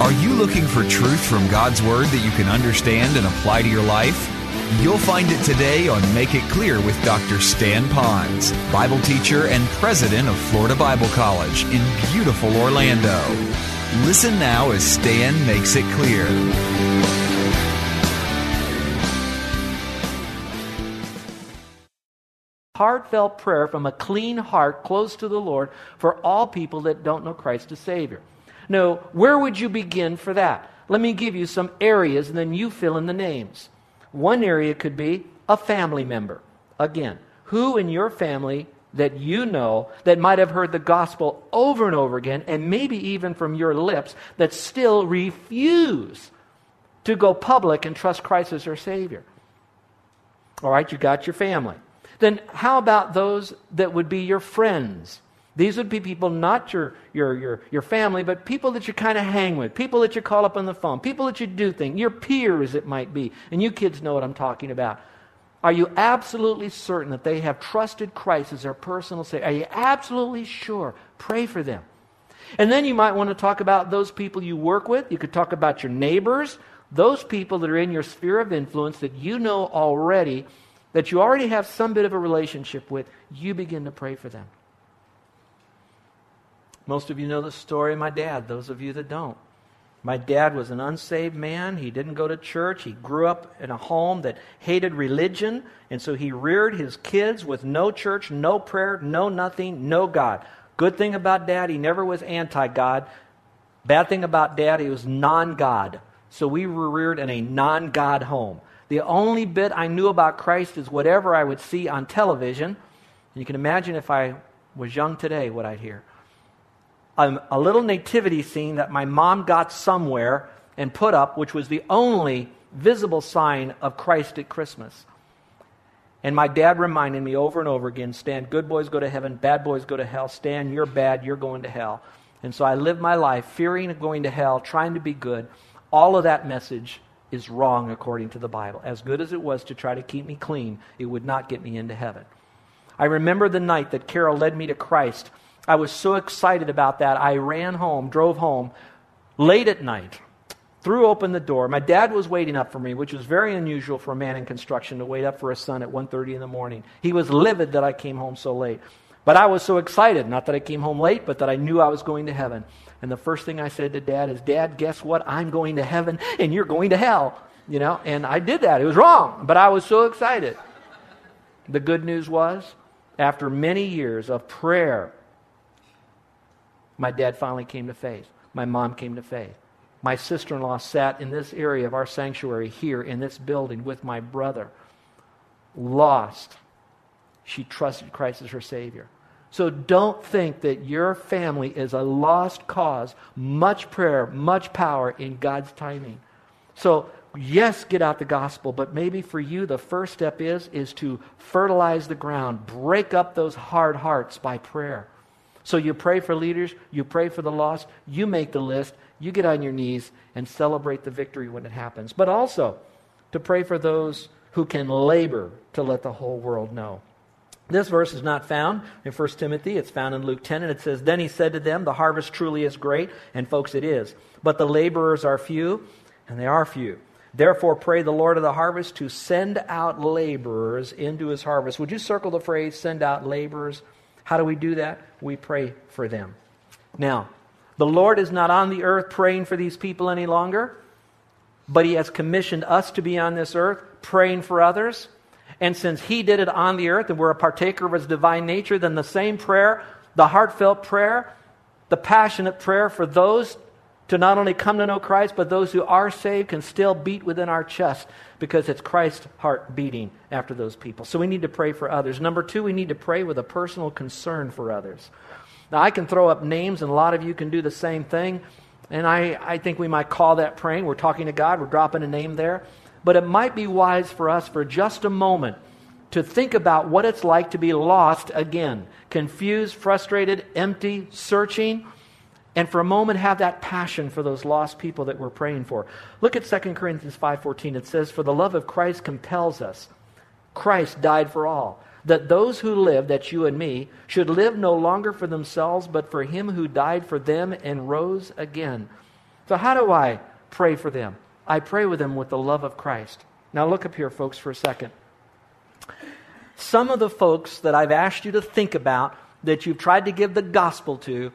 Are you looking for truth from God's Word that you can understand and apply to your life? You'll find it today on Make It Clear with Dr. Stan Ponz, Bible teacher and president of Florida Bible College in beautiful Orlando. Listen now as Stan makes it clear. Heartfelt prayer from a clean heart close to the Lord for all people that don't know Christ as Savior. Now, where would you begin for that? Let me give you some areas and then you fill in the names. One area could be a family member. Again, who in your family that you know that might have heard the gospel over and over again, and maybe even from your lips, that still refuse to go public and trust Christ as their Savior? All right, you got your family. Then how about those that would be your friends? These would be people, not your, your, your, your family, but people that you kind of hang with, people that you call up on the phone, people that you do things, your peers, it might be. And you kids know what I'm talking about. Are you absolutely certain that they have trusted Christ as their personal Savior? Are you absolutely sure? Pray for them. And then you might want to talk about those people you work with. You could talk about your neighbors, those people that are in your sphere of influence that you know already, that you already have some bit of a relationship with. You begin to pray for them. Most of you know the story of my dad, those of you that don't. My dad was an unsaved man. He didn't go to church. He grew up in a home that hated religion, and so he reared his kids with no church, no prayer, no nothing, no God. Good thing about dad, he never was anti God. Bad thing about dad, he was non God. So we were reared in a non God home. The only bit I knew about Christ is whatever I would see on television. And You can imagine if I was young today what I'd hear a, a little nativity scene that my mom got somewhere and put up, which was the only visible sign of Christ at Christmas. And my dad reminded me over and over again Stan, good boys go to heaven, bad boys go to hell. Stan, you're bad, you're going to hell. And so I lived my life fearing going to hell, trying to be good. All of that message is wrong according to the Bible. As good as it was to try to keep me clean, it would not get me into heaven. I remember the night that Carol led me to Christ I was so excited about that. I ran home, drove home late at night, threw open the door. My dad was waiting up for me, which was very unusual for a man in construction to wait up for his son at 1:30 in the morning. He was livid that I came home so late. But I was so excited, not that I came home late, but that I knew I was going to heaven. And the first thing I said to dad is, "Dad, guess what? I'm going to heaven and you're going to hell." You know, and I did that. It was wrong, but I was so excited. The good news was, after many years of prayer my dad finally came to faith. My mom came to faith. My sister in law sat in this area of our sanctuary here in this building with my brother. Lost. She trusted Christ as her Savior. So don't think that your family is a lost cause. Much prayer, much power in God's timing. So, yes, get out the gospel, but maybe for you the first step is is to fertilize the ground, break up those hard hearts by prayer. So you pray for leaders, you pray for the lost, you make the list, you get on your knees and celebrate the victory when it happens. But also to pray for those who can labor to let the whole world know. This verse is not found in 1 Timothy. It's found in Luke 10, and it says, Then he said to them, The harvest truly is great, and folks, it is. But the laborers are few, and they are few. Therefore, pray the Lord of the harvest to send out laborers into his harvest. Would you circle the phrase, send out laborers? How do we do that? We pray for them. Now, the Lord is not on the earth praying for these people any longer, but He has commissioned us to be on this earth praying for others. And since He did it on the earth and we're a partaker of His divine nature, then the same prayer, the heartfelt prayer, the passionate prayer for those to not only come to know Christ, but those who are saved can still beat within our chest because it's Christ's heart beating after those people. So we need to pray for others. Number two, we need to pray with a personal concern for others. Now, I can throw up names, and a lot of you can do the same thing. And I, I think we might call that praying. We're talking to God, we're dropping a name there. But it might be wise for us for just a moment to think about what it's like to be lost again, confused, frustrated, empty, searching, and for a moment have that passion for those lost people that we're praying for. Look at 2 Corinthians 5:14. It says, "For the love of Christ compels us. Christ died for all, that those who live, that you and me, should live no longer for themselves, but for him who died for them and rose again." So how do I pray for them? I pray with them with the love of Christ. Now look up here folks for a second. Some of the folks that I've asked you to think about that you've tried to give the gospel to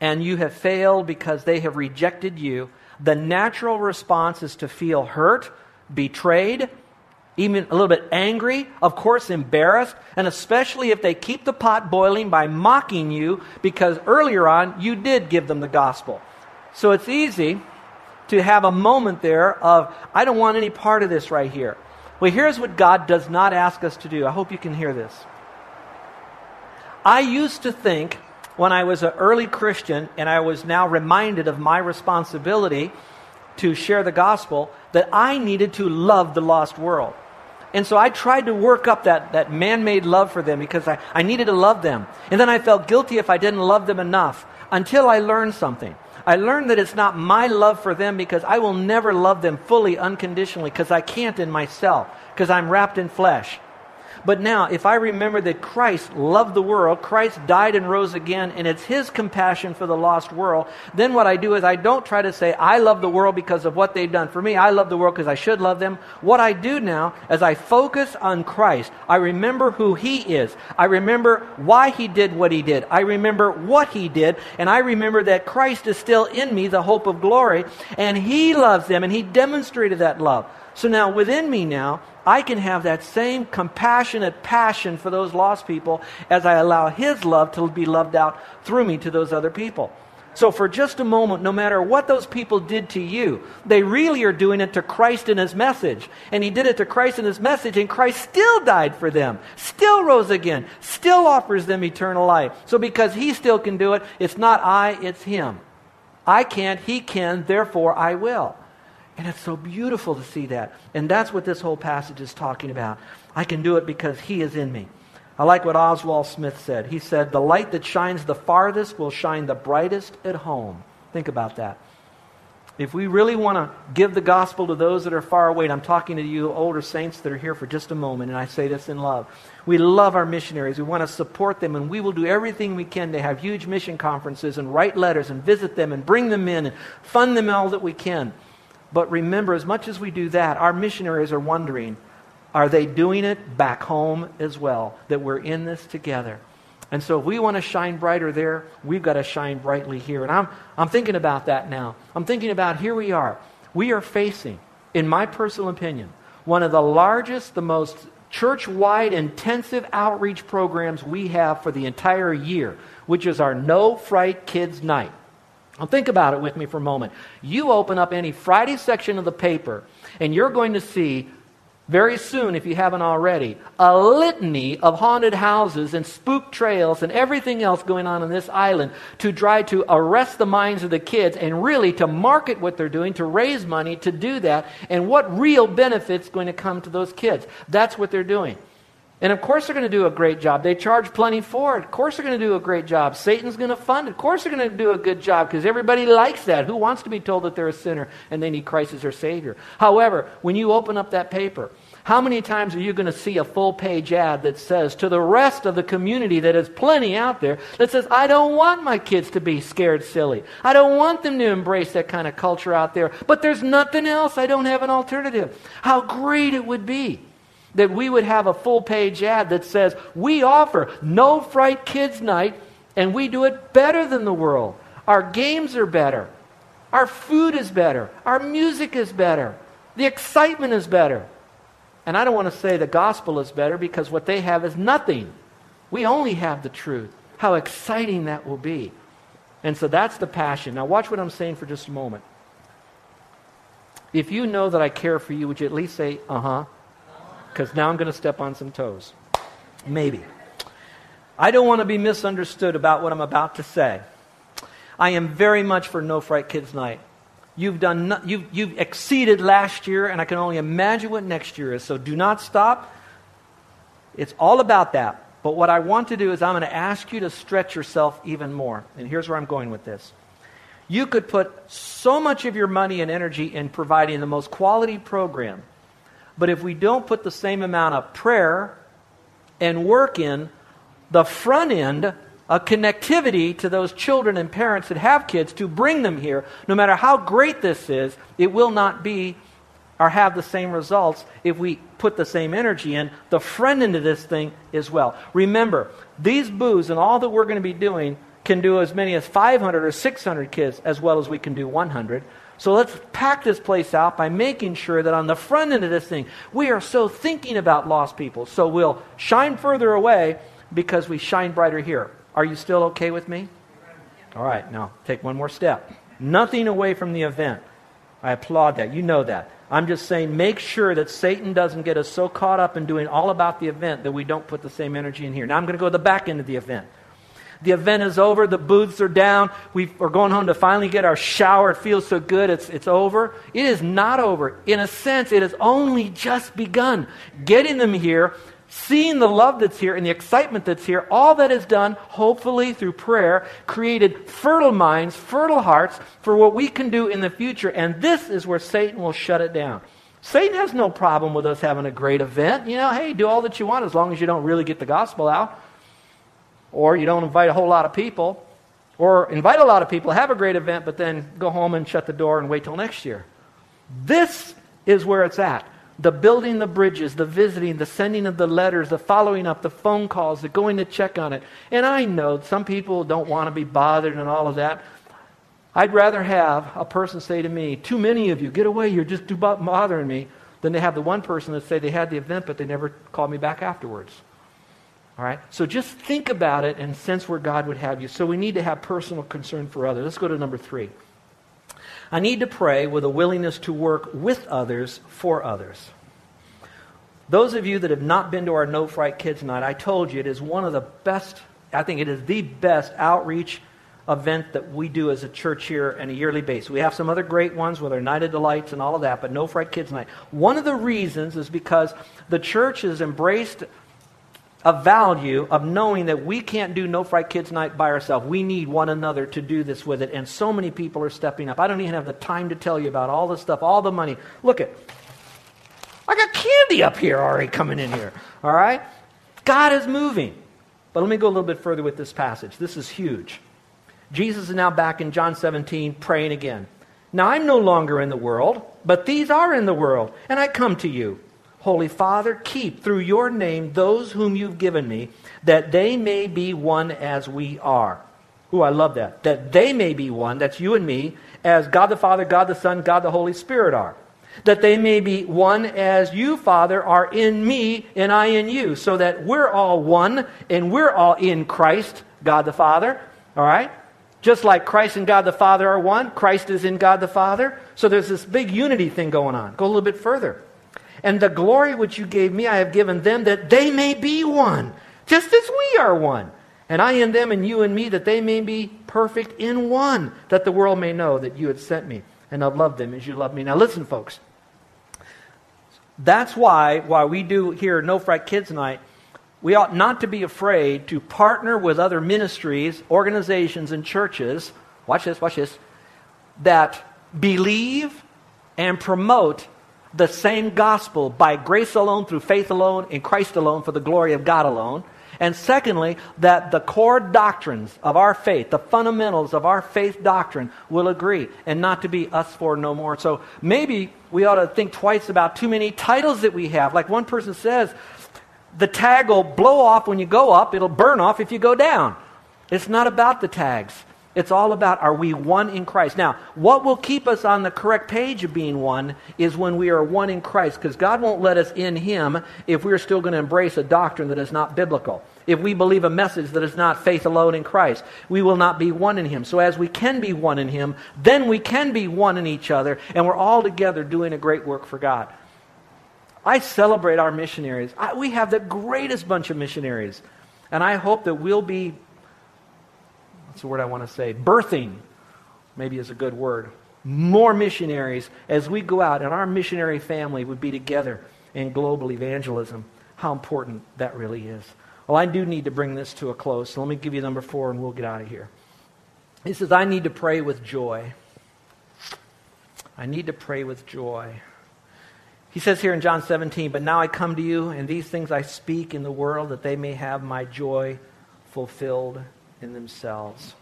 and you have failed because they have rejected you, the natural response is to feel hurt, betrayed, even a little bit angry, of course, embarrassed, and especially if they keep the pot boiling by mocking you because earlier on you did give them the gospel. So it's easy to have a moment there of, I don't want any part of this right here. Well, here's what God does not ask us to do. I hope you can hear this. I used to think when I was an early Christian and I was now reminded of my responsibility to share the gospel that I needed to love the lost world. And so I tried to work up that, that man made love for them because I, I needed to love them. And then I felt guilty if I didn't love them enough until I learned something. I learned that it's not my love for them because I will never love them fully, unconditionally, because I can't in myself, because I'm wrapped in flesh. But now, if I remember that Christ loved the world, Christ died and rose again, and it's His compassion for the lost world, then what I do is I don't try to say, I love the world because of what they've done for me. I love the world because I should love them. What I do now is I focus on Christ. I remember who He is. I remember why He did what He did. I remember what He did, and I remember that Christ is still in me, the hope of glory, and He loves them, and He demonstrated that love. So now within me now, I can have that same compassionate passion for those lost people as I allow His love to be loved out through me to those other people. So, for just a moment, no matter what those people did to you, they really are doing it to Christ in His message. And He did it to Christ in His message, and Christ still died for them, still rose again, still offers them eternal life. So, because He still can do it, it's not I, it's Him. I can't, He can, therefore I will. And it's so beautiful to see that. And that's what this whole passage is talking about. I can do it because He is in me. I like what Oswald Smith said. He said, The light that shines the farthest will shine the brightest at home. Think about that. If we really want to give the gospel to those that are far away, and I'm talking to you older saints that are here for just a moment, and I say this in love. We love our missionaries. We want to support them, and we will do everything we can to have huge mission conferences and write letters and visit them and bring them in and fund them all that we can. But remember, as much as we do that, our missionaries are wondering are they doing it back home as well? That we're in this together. And so if we want to shine brighter there, we've got to shine brightly here. And I'm, I'm thinking about that now. I'm thinking about here we are. We are facing, in my personal opinion, one of the largest, the most church wide intensive outreach programs we have for the entire year, which is our No Fright Kids Night. Now, think about it with me for a moment. You open up any Friday section of the paper, and you're going to see very soon, if you haven't already, a litany of haunted houses and spook trails and everything else going on on this island to try to arrest the minds of the kids and really to market what they're doing, to raise money to do that, and what real benefit's going to come to those kids. That's what they're doing. And of course, they're going to do a great job. They charge plenty for it. Of course, they're going to do a great job. Satan's going to fund it. Of course, they're going to do a good job because everybody likes that. Who wants to be told that they're a sinner and they need Christ as their Savior? However, when you open up that paper, how many times are you going to see a full page ad that says to the rest of the community that is plenty out there that says, I don't want my kids to be scared silly. I don't want them to embrace that kind of culture out there, but there's nothing else. I don't have an alternative. How great it would be that we would have a full page ad that says, We offer no fright kids night, and we do it better than the world. Our games are better. Our food is better. Our music is better. The excitement is better. And I don't want to say the gospel is better because what they have is nothing. We only have the truth. How exciting that will be. And so that's the passion. Now, watch what I'm saying for just a moment. If you know that I care for you, would you at least say, uh huh? Because now I'm going to step on some toes. Maybe. I don't want to be misunderstood about what I'm about to say. I am very much for No Fright Kids Night. You've, done no, you've, you've exceeded last year, and I can only imagine what next year is. So do not stop. It's all about that. But what I want to do is I'm going to ask you to stretch yourself even more. And here's where I'm going with this. You could put so much of your money and energy in providing the most quality program. But if we don't put the same amount of prayer and work in the front end, a connectivity to those children and parents that have kids to bring them here, no matter how great this is, it will not be or have the same results if we put the same energy in the front end of this thing as well. Remember, these booths and all that we're going to be doing can do as many as 500 or 600 kids as well as we can do 100. So let's pack this place out by making sure that on the front end of this thing, we are so thinking about lost people. So we'll shine further away because we shine brighter here. Are you still okay with me? All right, now take one more step. Nothing away from the event. I applaud that. You know that. I'm just saying make sure that Satan doesn't get us so caught up in doing all about the event that we don't put the same energy in here. Now I'm going to go to the back end of the event. The event is over. The booths are down. We are going home to finally get our shower. It feels so good. It's, it's over. It is not over. In a sense, it has only just begun. Getting them here seeing the love that's here and the excitement that's here, all that is done, hopefully through prayer, created fertile minds, fertile hearts for what we can do in the future. And this is where Satan will shut it down. Satan has no problem with us having a great event. You know, hey, do all that you want as long as you don't really get the gospel out. Or you don't invite a whole lot of people. Or invite a lot of people, have a great event, but then go home and shut the door and wait till next year. This is where it's at the building the bridges, the visiting, the sending of the letters, the following up, the phone calls, the going to check on it. And I know some people don't want to be bothered and all of that. I'd rather have a person say to me, Too many of you, get away, you're just bothering me, than to have the one person that say they had the event but they never called me back afterwards. All right? So just think about it and sense where God would have you. So we need to have personal concern for others. Let's go to number three. I need to pray with a willingness to work with others for others. Those of you that have not been to our No Fright Kids Night, I told you it is one of the best, I think it is the best outreach event that we do as a church here on a yearly basis. We have some other great ones with our Night of Delights and all of that, but No Fright Kids Night. One of the reasons is because the church has embraced a value of knowing that we can't do No Fright Kids Night by ourselves. We need one another to do this with it. And so many people are stepping up. I don't even have the time to tell you about all the stuff, all the money. Look at, I got candy up here already coming in here. All right? God is moving. But let me go a little bit further with this passage. This is huge. Jesus is now back in John 17 praying again. Now I'm no longer in the world, but these are in the world, and I come to you. Holy Father, keep through your name those whom you've given me, that they may be one as we are. Ooh, I love that. That they may be one, that's you and me, as God the Father, God the Son, God the Holy Spirit are. That they may be one as you, Father, are in me and I in you, so that we're all one and we're all in Christ, God the Father. All right? Just like Christ and God the Father are one, Christ is in God the Father. So there's this big unity thing going on. Go a little bit further. And the glory which you gave me, I have given them that they may be one, just as we are one. And I in them and you in me, that they may be perfect in one, that the world may know that you had sent me and I've loved them as you love me. Now listen, folks. That's why, why we do here No Fright Kids Night, we ought not to be afraid to partner with other ministries, organizations, and churches. Watch this, watch this. That believe and promote the same gospel by grace alone, through faith alone, in Christ alone, for the glory of God alone. And secondly, that the core doctrines of our faith, the fundamentals of our faith doctrine, will agree and not to be us for no more. So maybe we ought to think twice about too many titles that we have. Like one person says, the tag will blow off when you go up, it'll burn off if you go down. It's not about the tags. It's all about are we one in Christ? Now, what will keep us on the correct page of being one is when we are one in Christ, because God won't let us in Him if we're still going to embrace a doctrine that is not biblical. If we believe a message that is not faith alone in Christ, we will not be one in Him. So, as we can be one in Him, then we can be one in each other, and we're all together doing a great work for God. I celebrate our missionaries. I, we have the greatest bunch of missionaries. And I hope that we'll be, what's the word I want to say? Birthing, maybe is a good word. More missionaries as we go out, and our missionary family would be together in global evangelism. How important that really is. Well, I do need to bring this to a close. So let me give you number four, and we'll get out of here. He says, I need to pray with joy. I need to pray with joy. He says here in John 17, But now I come to you, and these things I speak in the world, that they may have my joy fulfilled in themselves.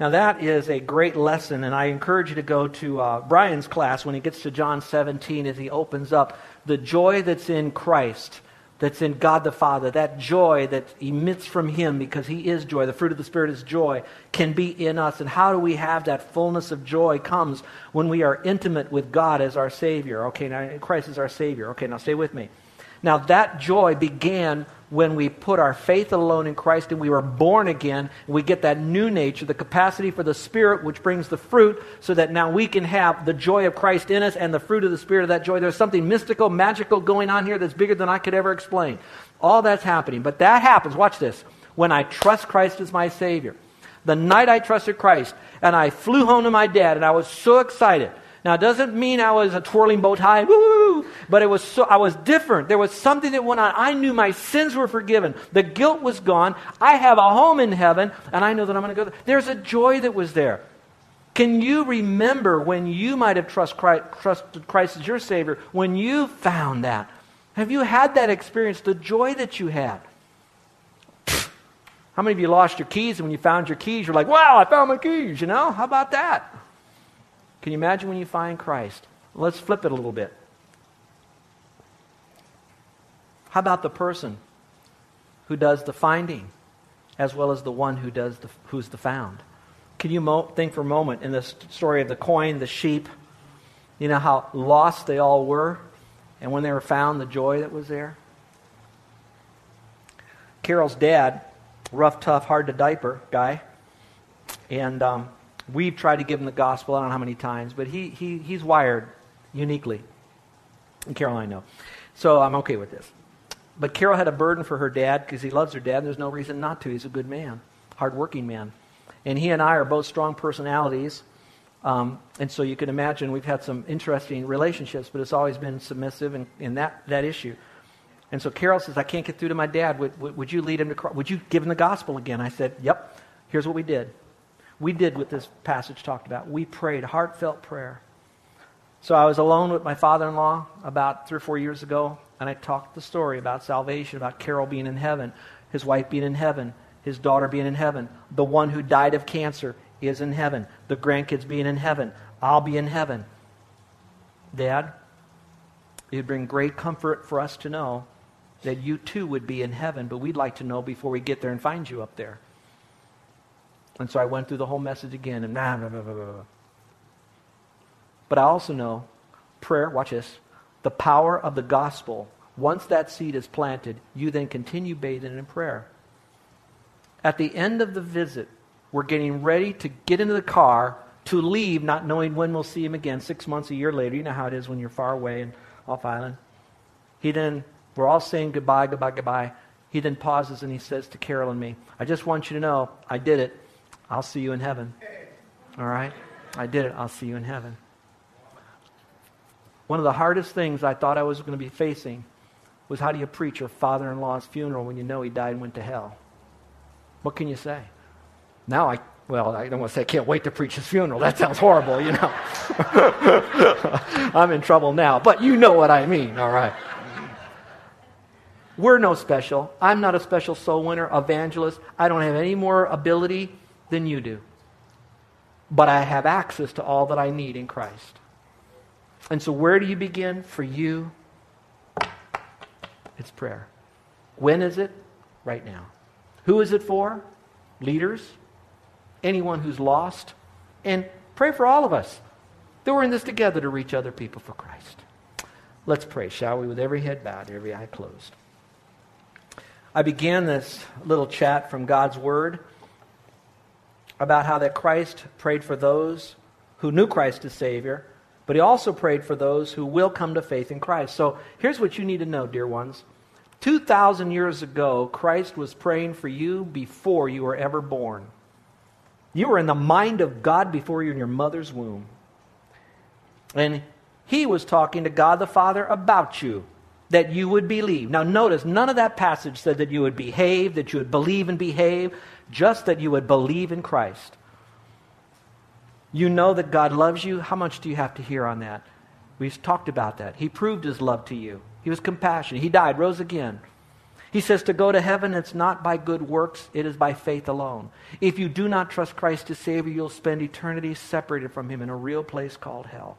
Now, that is a great lesson, and I encourage you to go to uh, Brian's class when he gets to John 17 as he opens up the joy that's in Christ that's in God the Father, that joy that emits from Him because He is joy, the fruit of the Spirit is joy, can be in us. And how do we have that fullness of joy comes when we are intimate with God as our Savior. Okay, now Christ is our Savior. Okay, now stay with me. Now that joy began when we put our faith alone in Christ and we were born again, we get that new nature, the capacity for the Spirit, which brings the fruit, so that now we can have the joy of Christ in us and the fruit of the Spirit of that joy. There's something mystical, magical going on here that's bigger than I could ever explain. All that's happening. But that happens, watch this, when I trust Christ as my Savior. The night I trusted Christ, and I flew home to my dad, and I was so excited. Now, it doesn't mean I was a twirling bow tie, woo, but it was so, I was different. There was something that went on. I knew my sins were forgiven. The guilt was gone. I have a home in heaven, and I know that I'm going to go there. There's a joy that was there. Can you remember when you might have trust Christ, trusted Christ as your Savior, when you found that? Have you had that experience, the joy that you had? How many of you lost your keys, and when you found your keys, you're like, wow, I found my keys, you know? How about that? Can you imagine when you find Christ? Let's flip it a little bit. How about the person who does the finding as well as the one who does the, who's the found? Can you mo- think for a moment in this story of the coin, the sheep, you know how lost they all were? And when they were found, the joy that was there? Carol's dad, rough, tough, hard to diaper guy, and um, We've tried to give him the gospel, I don't know how many times, but he, he, he's wired uniquely. And Carol I know. So I'm okay with this. But Carol had a burden for her dad because he loves her dad, and there's no reason not to. He's a good man, hardworking man. And he and I are both strong personalities. Um, and so you can imagine we've had some interesting relationships, but it's always been submissive in, in that, that issue. And so Carol says, I can't get through to my dad. Would, would, would you lead him to Christ? Would you give him the gospel again? I said, Yep. Here's what we did we did what this passage talked about. We prayed heartfelt prayer. So I was alone with my father in law about three or four years ago, and I talked the story about salvation, about Carol being in heaven, his wife being in heaven, his daughter being in heaven, the one who died of cancer is in heaven, the grandkids being in heaven, I'll be in heaven. Dad, it would bring great comfort for us to know that you too would be in heaven, but we'd like to know before we get there and find you up there. And so I went through the whole message again and blah, blah, blah, blah, blah. But I also know prayer, watch this, the power of the gospel. Once that seed is planted, you then continue bathing in prayer. At the end of the visit, we're getting ready to get into the car to leave, not knowing when we'll see him again, six months, a year later. You know how it is when you're far away and off island. He then, we're all saying goodbye, goodbye, goodbye. He then pauses and he says to Carol and me, I just want you to know I did it. I'll see you in heaven. All right? I did it. I'll see you in heaven. One of the hardest things I thought I was going to be facing was how do you preach your father in law's funeral when you know he died and went to hell? What can you say? Now I, well, I don't want to say I can't wait to preach his funeral. That sounds horrible, you know. I'm in trouble now, but you know what I mean, all right? We're no special. I'm not a special soul winner, evangelist. I don't have any more ability than you do. But I have access to all that I need in Christ. And so, where do you begin? For you, it's prayer. When is it? Right now. Who is it for? Leaders, anyone who's lost. And pray for all of us that we're in this together to reach other people for Christ. Let's pray, shall we, with every head bowed, every eye closed. I began this little chat from God's Word about how that Christ prayed for those who knew Christ as Savior, but he also prayed for those who will come to faith in Christ. So here's what you need to know, dear ones. 2,000 years ago, Christ was praying for you before you were ever born. You were in the mind of God before you were in your mother's womb. And he was talking to God the Father about you, that you would believe. Now, notice, none of that passage said that you would behave, that you would believe and behave, just that you would believe in Christ. You know that God loves you. How much do you have to hear on that? We've talked about that. He proved his love to you. He was compassionate. He died, rose again. He says to go to heaven, it's not by good works, it is by faith alone. If you do not trust Christ as Savior, you'll spend eternity separated from Him in a real place called hell.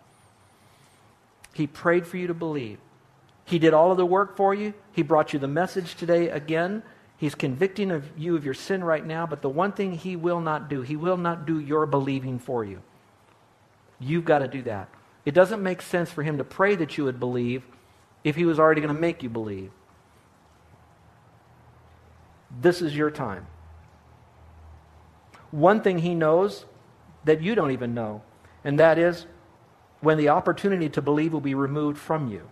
He prayed for you to believe. He did all of the work for you. He brought you the message today again. He's convicting of you of your sin right now, but the one thing He will not do, He will not do your believing for you. You've got to do that. It doesn't make sense for Him to pray that you would believe if He was already going to make you believe. This is your time. One thing he knows that you don't even know, and that is when the opportunity to believe will be removed from you.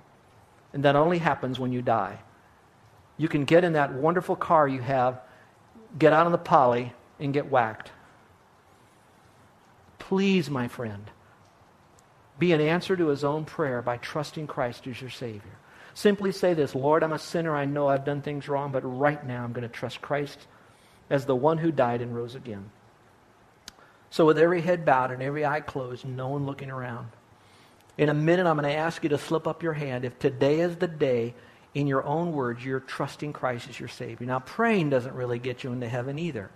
And that only happens when you die. You can get in that wonderful car you have, get out on the Pali, and get whacked. Please, my friend, be an answer to his own prayer by trusting Christ as your Savior. Simply say this Lord, I'm a sinner. I know I've done things wrong, but right now I'm going to trust Christ as the one who died and rose again. So, with every head bowed and every eye closed, no one looking around, in a minute I'm going to ask you to slip up your hand if today is the day, in your own words, you're trusting Christ as your Savior. Now, praying doesn't really get you into heaven either.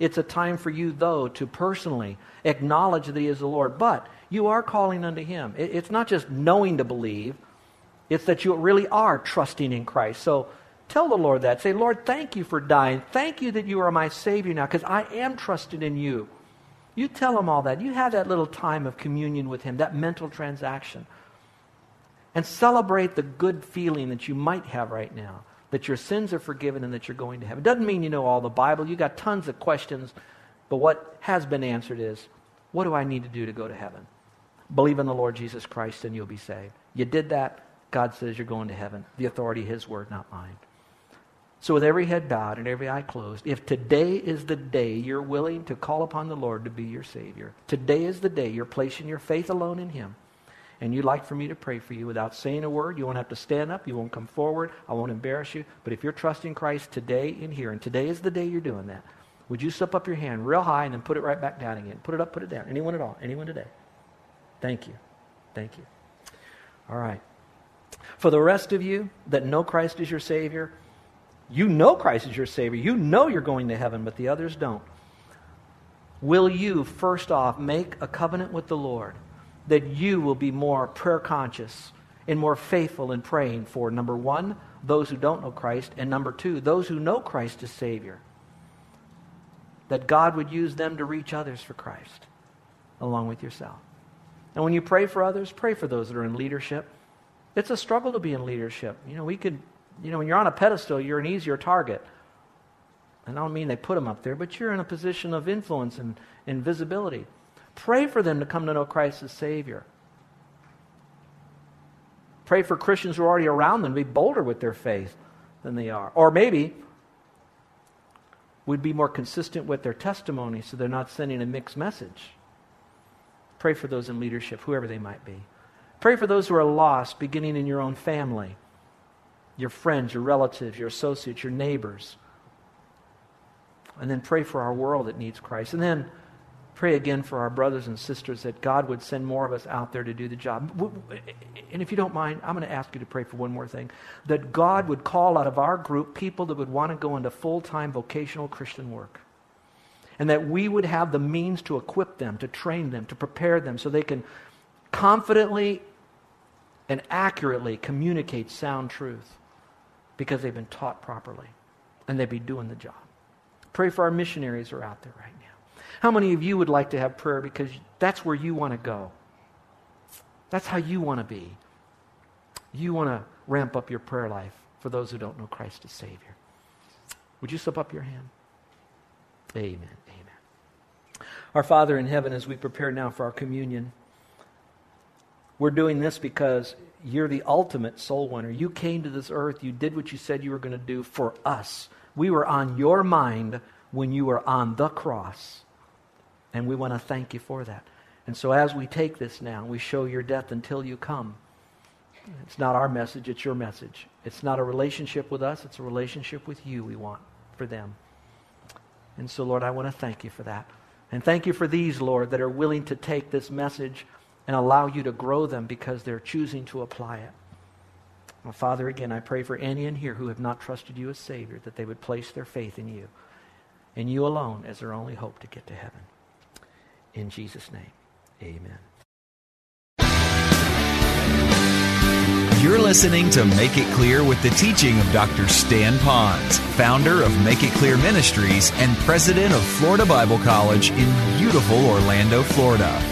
It's a time for you, though, to personally acknowledge that He is the Lord. But you are calling unto Him. It's not just knowing to believe, it's that you really are trusting in Christ. So tell the Lord that. Say, Lord, thank you for dying. Thank you that you are my Savior now because I am trusting in you. You tell him all that. You have that little time of communion with him, that mental transaction. And celebrate the good feeling that you might have right now that your sins are forgiven and that you're going to heaven. It doesn't mean you know all the Bible. You got tons of questions, but what has been answered is, what do I need to do to go to heaven? Believe in the Lord Jesus Christ and you'll be saved. You did that. God says you're going to heaven. The authority, His word, not mine. So, with every head bowed and every eye closed, if today is the day you're willing to call upon the Lord to be your Savior, today is the day you're placing your faith alone in Him, and you'd like for me to pray for you without saying a word, you won't have to stand up, you won't come forward, I won't embarrass you. But if you're trusting Christ today in here, and today is the day you're doing that, would you slip up your hand real high and then put it right back down again? Put it up, put it down. Anyone at all? Anyone today? Thank you. Thank you. All right. For the rest of you that know Christ is your Savior, you know Christ is your Savior. You know you're going to heaven, but the others don't. Will you, first off, make a covenant with the Lord that you will be more prayer conscious and more faithful in praying for, number one, those who don't know Christ, and number two, those who know Christ as Savior? That God would use them to reach others for Christ along with yourself. And when you pray for others, pray for those that are in leadership it's a struggle to be in leadership. You know, we could, you know, when you're on a pedestal, you're an easier target. And I don't mean they put them up there, but you're in a position of influence and, and visibility. Pray for them to come to know Christ as Savior. Pray for Christians who are already around them to be bolder with their faith than they are. Or maybe would be more consistent with their testimony so they're not sending a mixed message. Pray for those in leadership, whoever they might be. Pray for those who are lost, beginning in your own family, your friends, your relatives, your associates, your neighbors. And then pray for our world that needs Christ. And then pray again for our brothers and sisters that God would send more of us out there to do the job. And if you don't mind, I'm going to ask you to pray for one more thing that God would call out of our group people that would want to go into full time vocational Christian work. And that we would have the means to equip them, to train them, to prepare them so they can confidently and accurately communicate sound truth because they've been taught properly and they'd be doing the job. Pray for our missionaries who are out there right now. How many of you would like to have prayer because that's where you want to go? That's how you want to be. You want to ramp up your prayer life for those who don't know Christ as Savior. Would you slip up your hand? Amen. Amen. Our Father in heaven, as we prepare now for our communion, We're doing this because you're the ultimate soul winner. You came to this earth, you did what you said you were going to do for us. We were on your mind when you were on the cross. And we want to thank you for that. And so as we take this now, we show your death until you come. It's not our message, it's your message. It's not a relationship with us, it's a relationship with you we want for them. And so, Lord, I want to thank you for that. And thank you for these, Lord, that are willing to take this message and allow you to grow them because they're choosing to apply it. Well, Father, again, I pray for any in here who have not trusted you as Savior that they would place their faith in you and you alone as their only hope to get to heaven. In Jesus' name, amen. You're listening to Make It Clear with the teaching of Dr. Stan Ponz, founder of Make It Clear Ministries and president of Florida Bible College in beautiful Orlando, Florida.